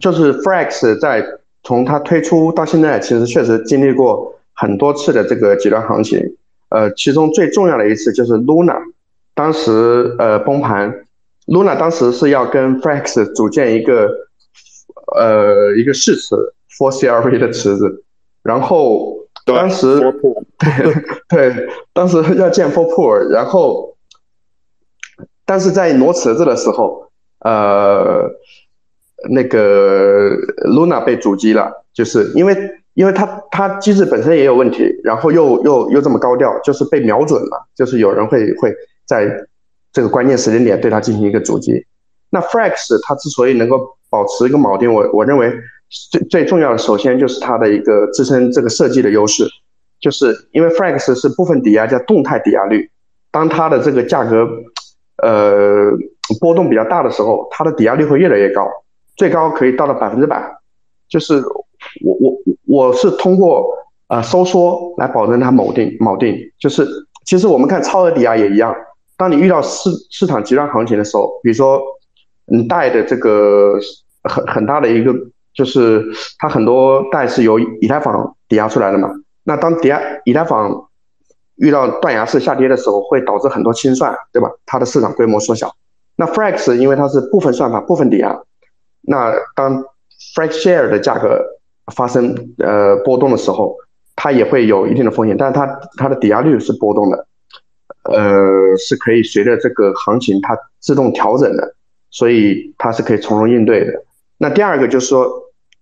Speaker 1: 就是 Frax 在从它推出到现在，其实确实经历过。很多次的这个极端行情，呃，其中最重要的一次就是 Luna，当时呃崩盘，Luna 当时是要跟 Frex 组建一个呃一个试池 For CRV 的池子，然后当时 对对，当时要建 For Pool，然后但是在挪池子的时候，呃，那个 Luna 被阻击了，就是因为。因为它它机制本身也有问题，然后又又又这么高调，就是被瞄准了，就是有人会会在这个关键时间点对它进行一个阻击。那 Frex 它之所以能够保持一个锚定，我我认为最最重要的，首先就是它的一个自身这个设计的优势，就是因为 Frex 是部分抵押加动态抵押率，当它的这个价格呃波动比较大的时候，它的抵押率会越来越高，最高可以到了百分之百，就是我我。我是通过呃收缩来保证它锚定锚定，就是其实我们看超额抵押也一样，当你遇到市市场极端行情的时候，比如说你贷的这个很很大的一个就是它很多贷是由以太坊抵押出来的嘛，那当抵押以太坊遇到断崖式下跌的时候，会导致很多清算，对吧？它的市场规模缩小。那 Frex 因为它是部分算法部分抵押，那当 Frex Share 的价格。发生呃波动的时候，它也会有一定的风险，但是它它的抵押率是波动的，呃，是可以随着这个行情它自动调整的，所以它是可以从容应对的。那第二个就是说，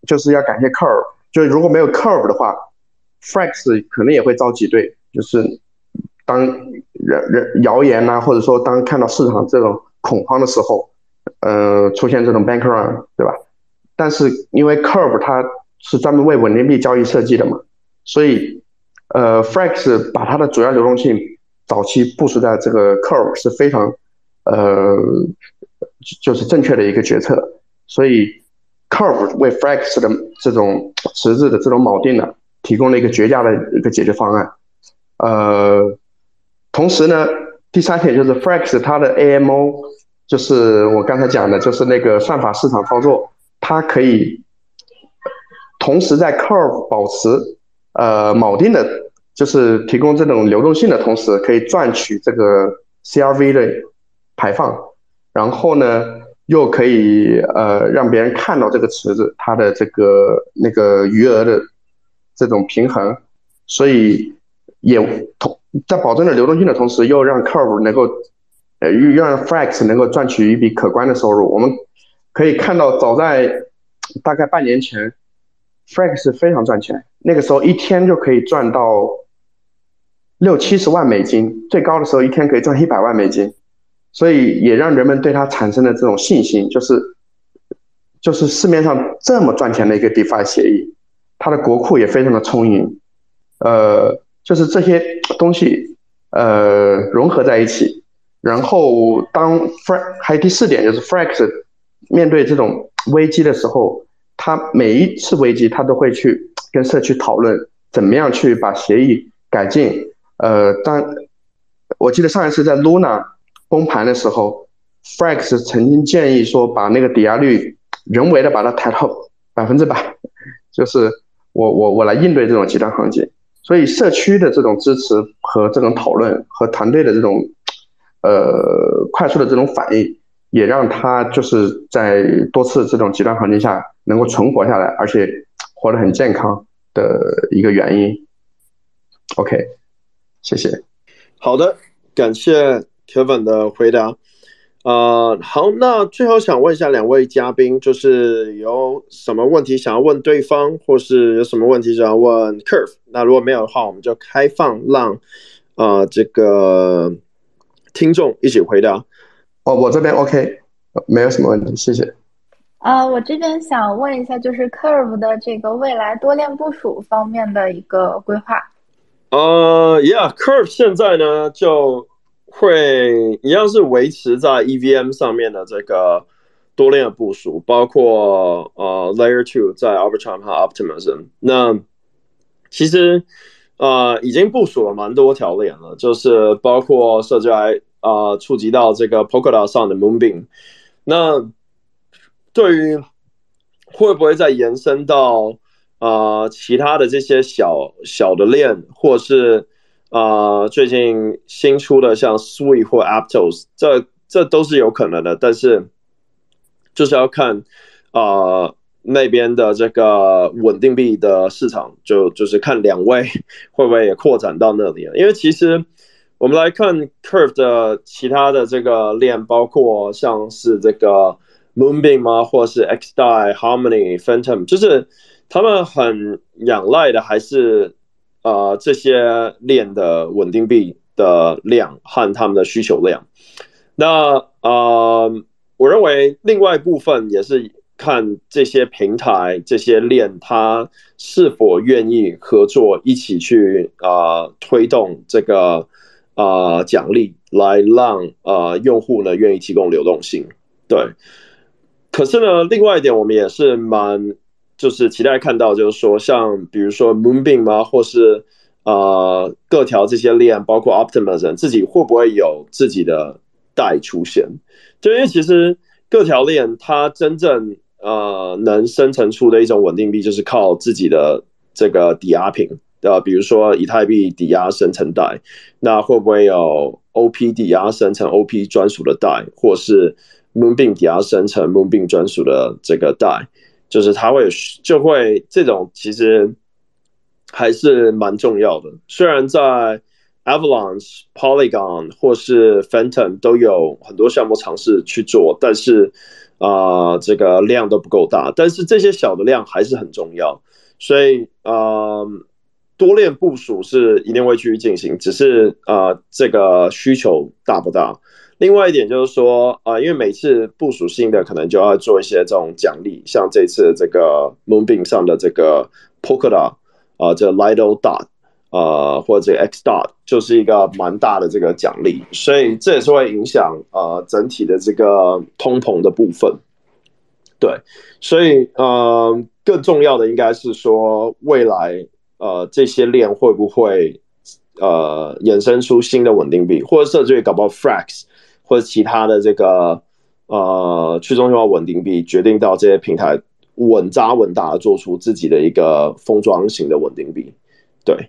Speaker 1: 就是要感谢 Curve，就是如果没有 Curve 的话，Frax 可能也会遭挤兑，就是当人人谣言呐，或者说当看到市场这种恐慌的时候，呃，出现这种 bank run，对吧？但是因为 Curve 它是专门为稳定币交易设计的嘛，所以呃，Frex 把它的主要流动性早期部署在这个 Curve 是非常呃，就是正确的一个决策，所以。Curve 为 Frex 的这种实质的这种锚定呢，提供了一个绝佳的一个解决方案。呃，同时呢，第三点就是 Frex 它的 AMO，就是我刚才讲的，就是那个算法市场操作，它可以同时在 Curve 保持呃锚定的，就是提供这种流动性的同时，可以赚取这个 CRV 的排放，然后呢。又可以呃让别人看到这个池子它的这个那个余额的这种平衡，所以也同在保证了流动性的同时，又让 Curve 能够呃又让 Frax 能够赚取一笔可观的收入。我们可以看到，早在大概半年前，Frax 非常赚钱，那个时候一天就可以赚到六七十万美金，最高的时候一天可以赚一百万美金。所以也让人们对它产生了这种信心，就是，就是市面上这么赚钱的一个 DeFi 协议，它的国库也非常的充盈，呃，就是这些东西呃融合在一起，然后当 Frax 还有第四点就是 Frax 面对这种危机的时候，他每一次危机他都会去跟社区讨论怎么样去把协议改进，呃，当我记得上一次在 Luna。崩盘的时候，Frax 曾经建议说把那个抵押率人为的把它抬到百分之百，就是我我我来应对这种极端行情。所以社区的这种支持和这种讨论和团队的这种呃快速的这种反应，也让他就是在多次这种极端环境下能够存活下来，而且活得很健康的一个原因。OK，谢谢。
Speaker 2: 好的，感谢。Kevin 的回答，呃，好，那最后想问一下两位嘉宾，就是有什么问题想要问对方，或是有什么问题想要问 Curve？那如果没有的话，我们就开放让呃这个听众一起回答。
Speaker 1: 哦，我这边 OK，没有什么问题，谢谢。
Speaker 5: 啊，我这边想问一下，就是 Curve 的这个未来多链部署方面的一个规划。
Speaker 2: 呃，Yeah，Curve 现在呢就。会一样是维持在 EVM 上面的这个多链的部署，包括呃 Layer Two 在 Arbitrum 和 Optimism。那其实呃已经部署了蛮多条链了，就是包括涉及啊触及到这个 Polkadot 上的 Moonbeam。那对于会不会再延伸到啊其他的这些小小的链，或是？啊，最近新出的像 Sweet 或 Aptos，这这都是有可能的，但是就是要看啊那边的这个稳定币的市场，就就是看两位会不会也扩展到那里了。因为其实我们来看 Curve 的其他的这个链，包括像是这个 Moonbeam 吗，或是 XDAI、Harmony、Phantom，就是他们很仰赖的还是。呃，这些链的稳定币的量和他们的需求量，那呃，我认为另外部分也是看这些平台、这些链，它是否愿意合作，一起去啊推动这个啊奖励，来让呃用户呢愿意提供流动性。对，可是呢，另外一点我们也是蛮。就是期待看到，就是说，像比如说 Moonbeam 吗，或是呃各条这些链，包括 Optimism 自己会不会有自己的代出现？就因为其实各条链它真正呃能生成出的一种稳定币，就是靠自己的这个抵押品，呃，比如说以太币抵押生成代，那会不会有 OP 抵押生成 OP 专属的代，或是 Moonbeam 抵押生成 Moonbeam 专属的这个代？就是它会就会这种其实还是蛮重要的。虽然在 Avalanche、Polygon 或是 Phantom 都有很多项目尝试去做，但是啊，这个量都不够大，但是这些小的量还是很重要，所以呃，多链部署是一定会继续进行，只是呃，这个需求大不大？另外一点就是说啊，因为每次部署新的，可能就要做一些这种奖励，像这次这个 Moonbeam 上的这个 Polkadot 啊，这 Lido Dot 啊，或者 X Dot，就是一个蛮大的这个奖励，所以这也是会影响呃整体的这个通膨的部分。对，所以呃，更重要的应该是说未来呃这些链会不会呃衍生出新的稳定币，或者甚至于搞不好 Frax。或者其他的这个呃去中心化稳定币，决定到这些平台稳扎稳打的做出自己的一个封装型的稳定币。对，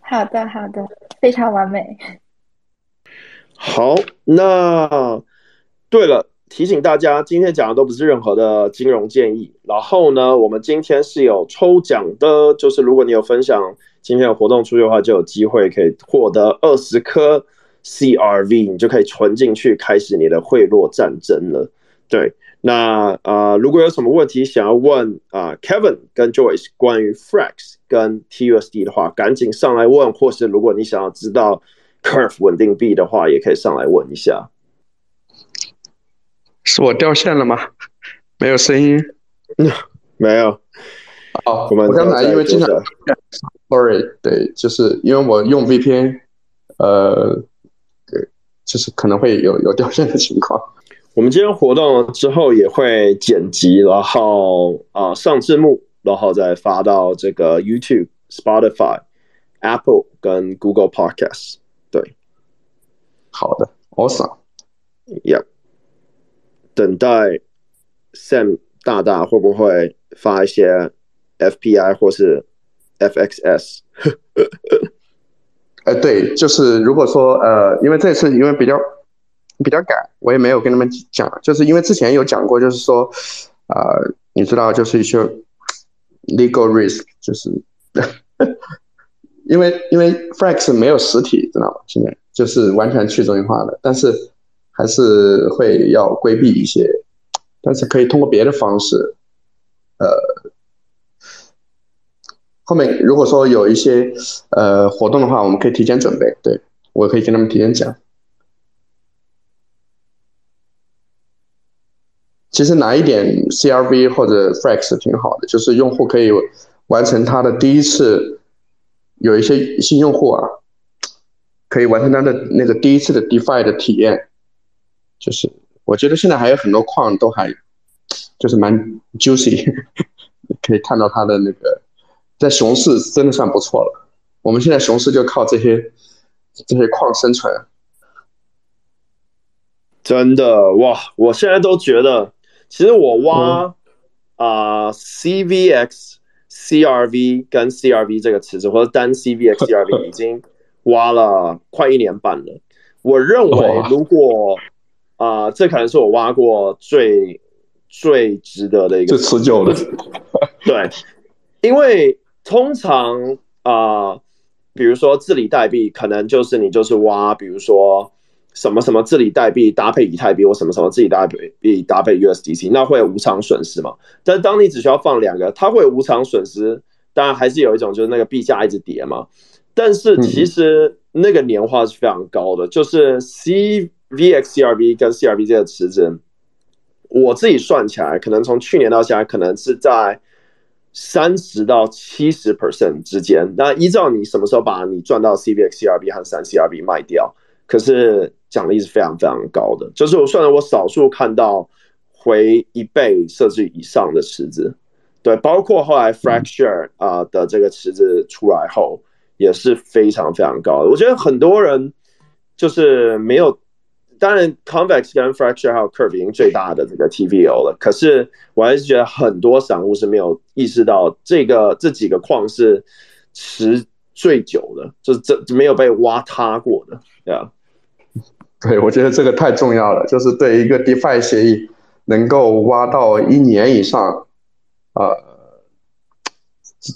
Speaker 5: 好的好的，非常完美。
Speaker 2: 好，那对了，提醒大家，今天讲的都不是任何的金融建议。然后呢，我们今天是有抽奖的，就是如果你有分享今天的活动出去的话，就有机会可以获得二十颗。CRV，你就可以存进去，开始你的贿赂战争了。对，那呃，如果有什么问题想要问啊，Kevin 跟 Joyce 关于 Frax 跟 TUSD 的话，赶紧上来问，或是如果你想要知道 Curve 稳定币的话，也可以上来问一下。
Speaker 1: 是我掉线了吗？没有声音？
Speaker 2: 没有。
Speaker 1: 哦，我刚才因为经常，Sorry，对，就是因为我用 VPN，呃。对就是可能会有有掉线的情况。
Speaker 2: 我们今天活动之后也会剪辑，然后啊上字幕，然后再发到这个 YouTube、Spotify、Apple 跟 Google Podcast。对，
Speaker 1: 好的，Awesome。
Speaker 2: 等待 Sam 大大会不会发一些 FPI 或是 FXS？
Speaker 1: 呃，对，就是如果说呃，因为这次因为比较比较赶，我也没有跟他们讲，就是因为之前有讲过，就是说，呃，你知道，就是一些 legal risk，就是因为因为 Frax 没有实体，知道吗？现在就是完全去中心化的，但是还是会要规避一些，但是可以通过别的方式，呃。后面如果说有一些呃活动的话，我们可以提前准备。对我可以跟他们提前讲。其实拿一点 CRV 或者 Frax 挺好的，就是用户可以完成他的第一次，有一些新用户啊，可以完成他的那个第一次的 DeFi 的体验。就是我觉得现在还有很多矿都还就是蛮 juicy，可以看到它的那个。在熊市真的算不错了。我们现在熊市就靠这些这些矿生存。
Speaker 2: 真的哇！我现在都觉得，其实我挖啊 CVX、CRV 跟 CRV 这个池子，或者单 CVX、CRV 已经挖了快一年半了。我认为，如果啊，这可能是我挖过最最值得的一个
Speaker 1: 最持久的。
Speaker 2: 对，因为。通常啊，比如说治理代币，可能就是你就是挖，比如说什么什么治理代币搭配以太币，或什么什么治理代币搭配 USDC，那会有无偿损失嘛？但是当你只需要放两个，它会无偿损失。当然还是有一种就是那个币价一直跌嘛。但是其实那个年化是非常高的，就是 CVXCRV 跟 CRB 这个池子，我自己算起来，可能从去年到现在，可能是在。三十到七十 percent 之间，那依照你什么时候把你赚到 CVX、CRB 和三 CRB 卖掉，可是奖励是非常非常高的。就是我算了，我少数看到回一倍甚至以上的池子，对，包括后来 Fracture 啊的这个池子出来后，也是非常非常高的。我觉得很多人就是没有。当然，convex 跟 fracture 还有 curve 已经最大的这个 TVO 了。可是我还是觉得很多散户是没有意识到这个这几个矿是持最久的，就是这没有被挖塌过的，对啊。
Speaker 1: 对，我觉得这个太重要了，就是对一个 DeFi 协议能够挖到一年以上，呃，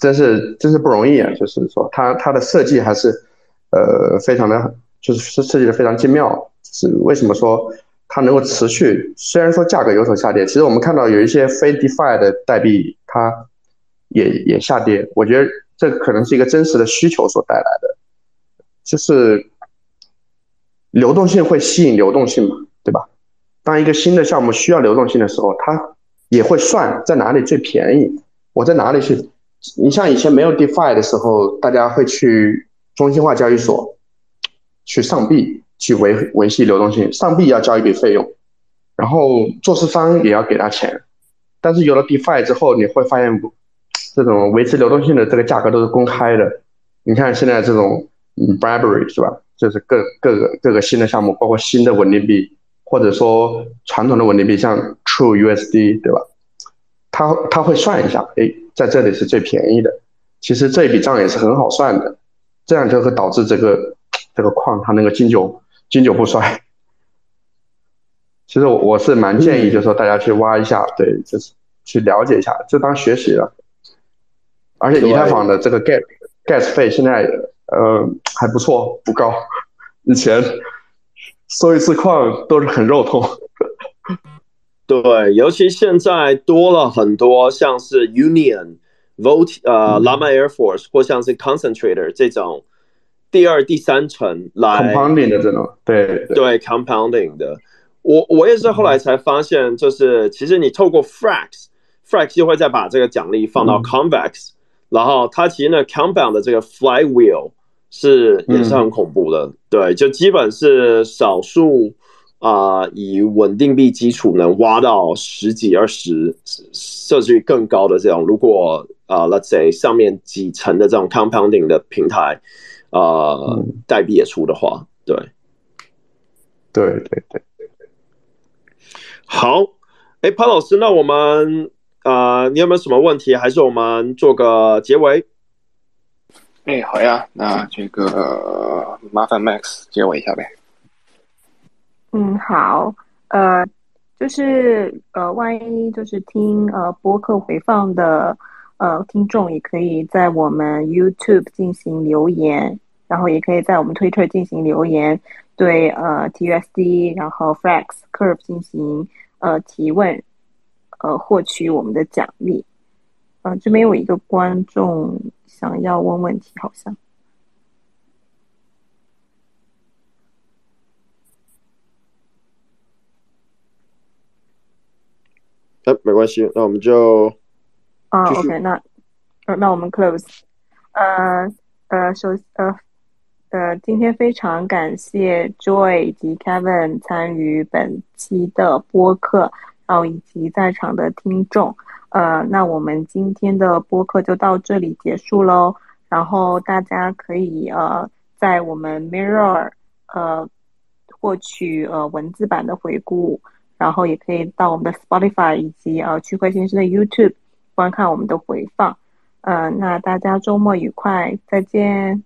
Speaker 1: 真是真是不容易啊。就是说，它它的设计还是呃非常的，就是设计的非常精妙。是为什么说它能够持续，虽然说价格有所下跌，其实我们看到有一些非 DeFi 的代币，它也也下跌。我觉得这可能是一个真实的需求所带来的，就是流动性会吸引流动性嘛，对吧？当一个新的项目需要流动性的时候，它也会算在哪里最便宜，我在哪里去。你像以前没有 DeFi 的时候，大家会去中心化交易所去上币。去维维系流动性，上币要交一笔费用，然后做市方也要给他钱，但是有了 DeFi 之后，你会发现这种维持流动性的这个价格都是公开的。你看现在这种嗯，bribery 是吧？就是各各个各个新的项目，包括新的稳定币，或者说传统的稳定币，像 True USD 对吧？他他会算一下，哎，在这里是最便宜的。其实这笔账也是很好算的，这样就会导致这个这个矿它那个经久。经久不衰，其实我我是蛮建议，就是说大家去挖一下，对，就是去了解一下，就当学习了。而且以太坊的这个 gas gas 费现在呃还不错，不高。以前收一次矿都是很肉痛。
Speaker 2: 对，尤其现在多了很多，像是 Union、Vote、呃 Llama Air Force 或像是 Concentrator 这种。第二、第三层来
Speaker 1: compounding 的这种，对
Speaker 2: 对。compounding 的，我我也是后来才发现，就是其实你透过 frax，frax 就会再把这个奖励放到 convex，然后它其实呢 compound 的这个 flywheel 是也是很恐怖的，对，就基本是少数啊以稳定币基础能挖到十几二十甚至于更高的这种，如果啊 let's say 上面几层的这种 compounding 的平台。呃，代币也出的话，对，
Speaker 1: 对对对对对。
Speaker 2: 好，哎，潘老师，那我们啊，你有没有什么问题？还是我们做个结尾？
Speaker 4: 哎，好呀，那这个麻烦 Max 接我一下呗。
Speaker 3: 嗯，好，呃，就是呃，万一就是听呃播客回放的。呃，听众也可以在我们 YouTube 进行留言，然后也可以在我们 Twitter 进行留言，对呃 TUSD 然后 Flex Curve 进行呃提问，呃获取我们的奖励。呃，这边有一个观众想要问问题，好像。
Speaker 2: 哎，没关系，那我们就。
Speaker 3: 啊，OK，那，呃，那我们 close，呃，呃，首，呃，呃，今天非常感谢 Joy 以及 Kevin 参与本期的播客，然后以及在场的听众，呃，那我们今天的播客就到这里结束喽，然后大家可以呃在我们 Mirror 呃获取呃文字版的回顾，然后也可以到我们的 Spotify 以及呃区块先生的 YouTube。观看我们的回放，嗯，那大家周末愉快，再见，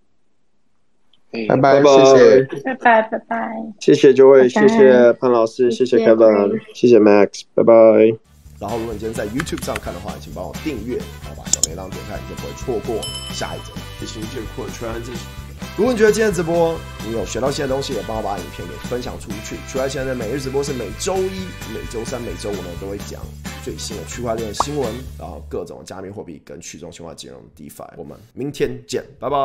Speaker 1: 拜拜，
Speaker 2: 谢
Speaker 1: 谢，
Speaker 5: 拜拜，拜拜，
Speaker 2: 谢谢各位，谢谢潘老师，谢谢 Kevin，谢谢 Max，拜拜。然后，如果你今天在 YouTube 上看的话，请帮我订阅，然后把小铃铛点开，你就不会错过下一则。谢谢这个扩圈，这如果你觉得今天直播你有学到新的东西，也帮我把影片给分享出去。除了现在的每日直播是每周一、每周三、每周五呢都会讲最新的区块链新闻，然后各种加密货币跟去中心化金融 DeFi。我们明天见，拜拜。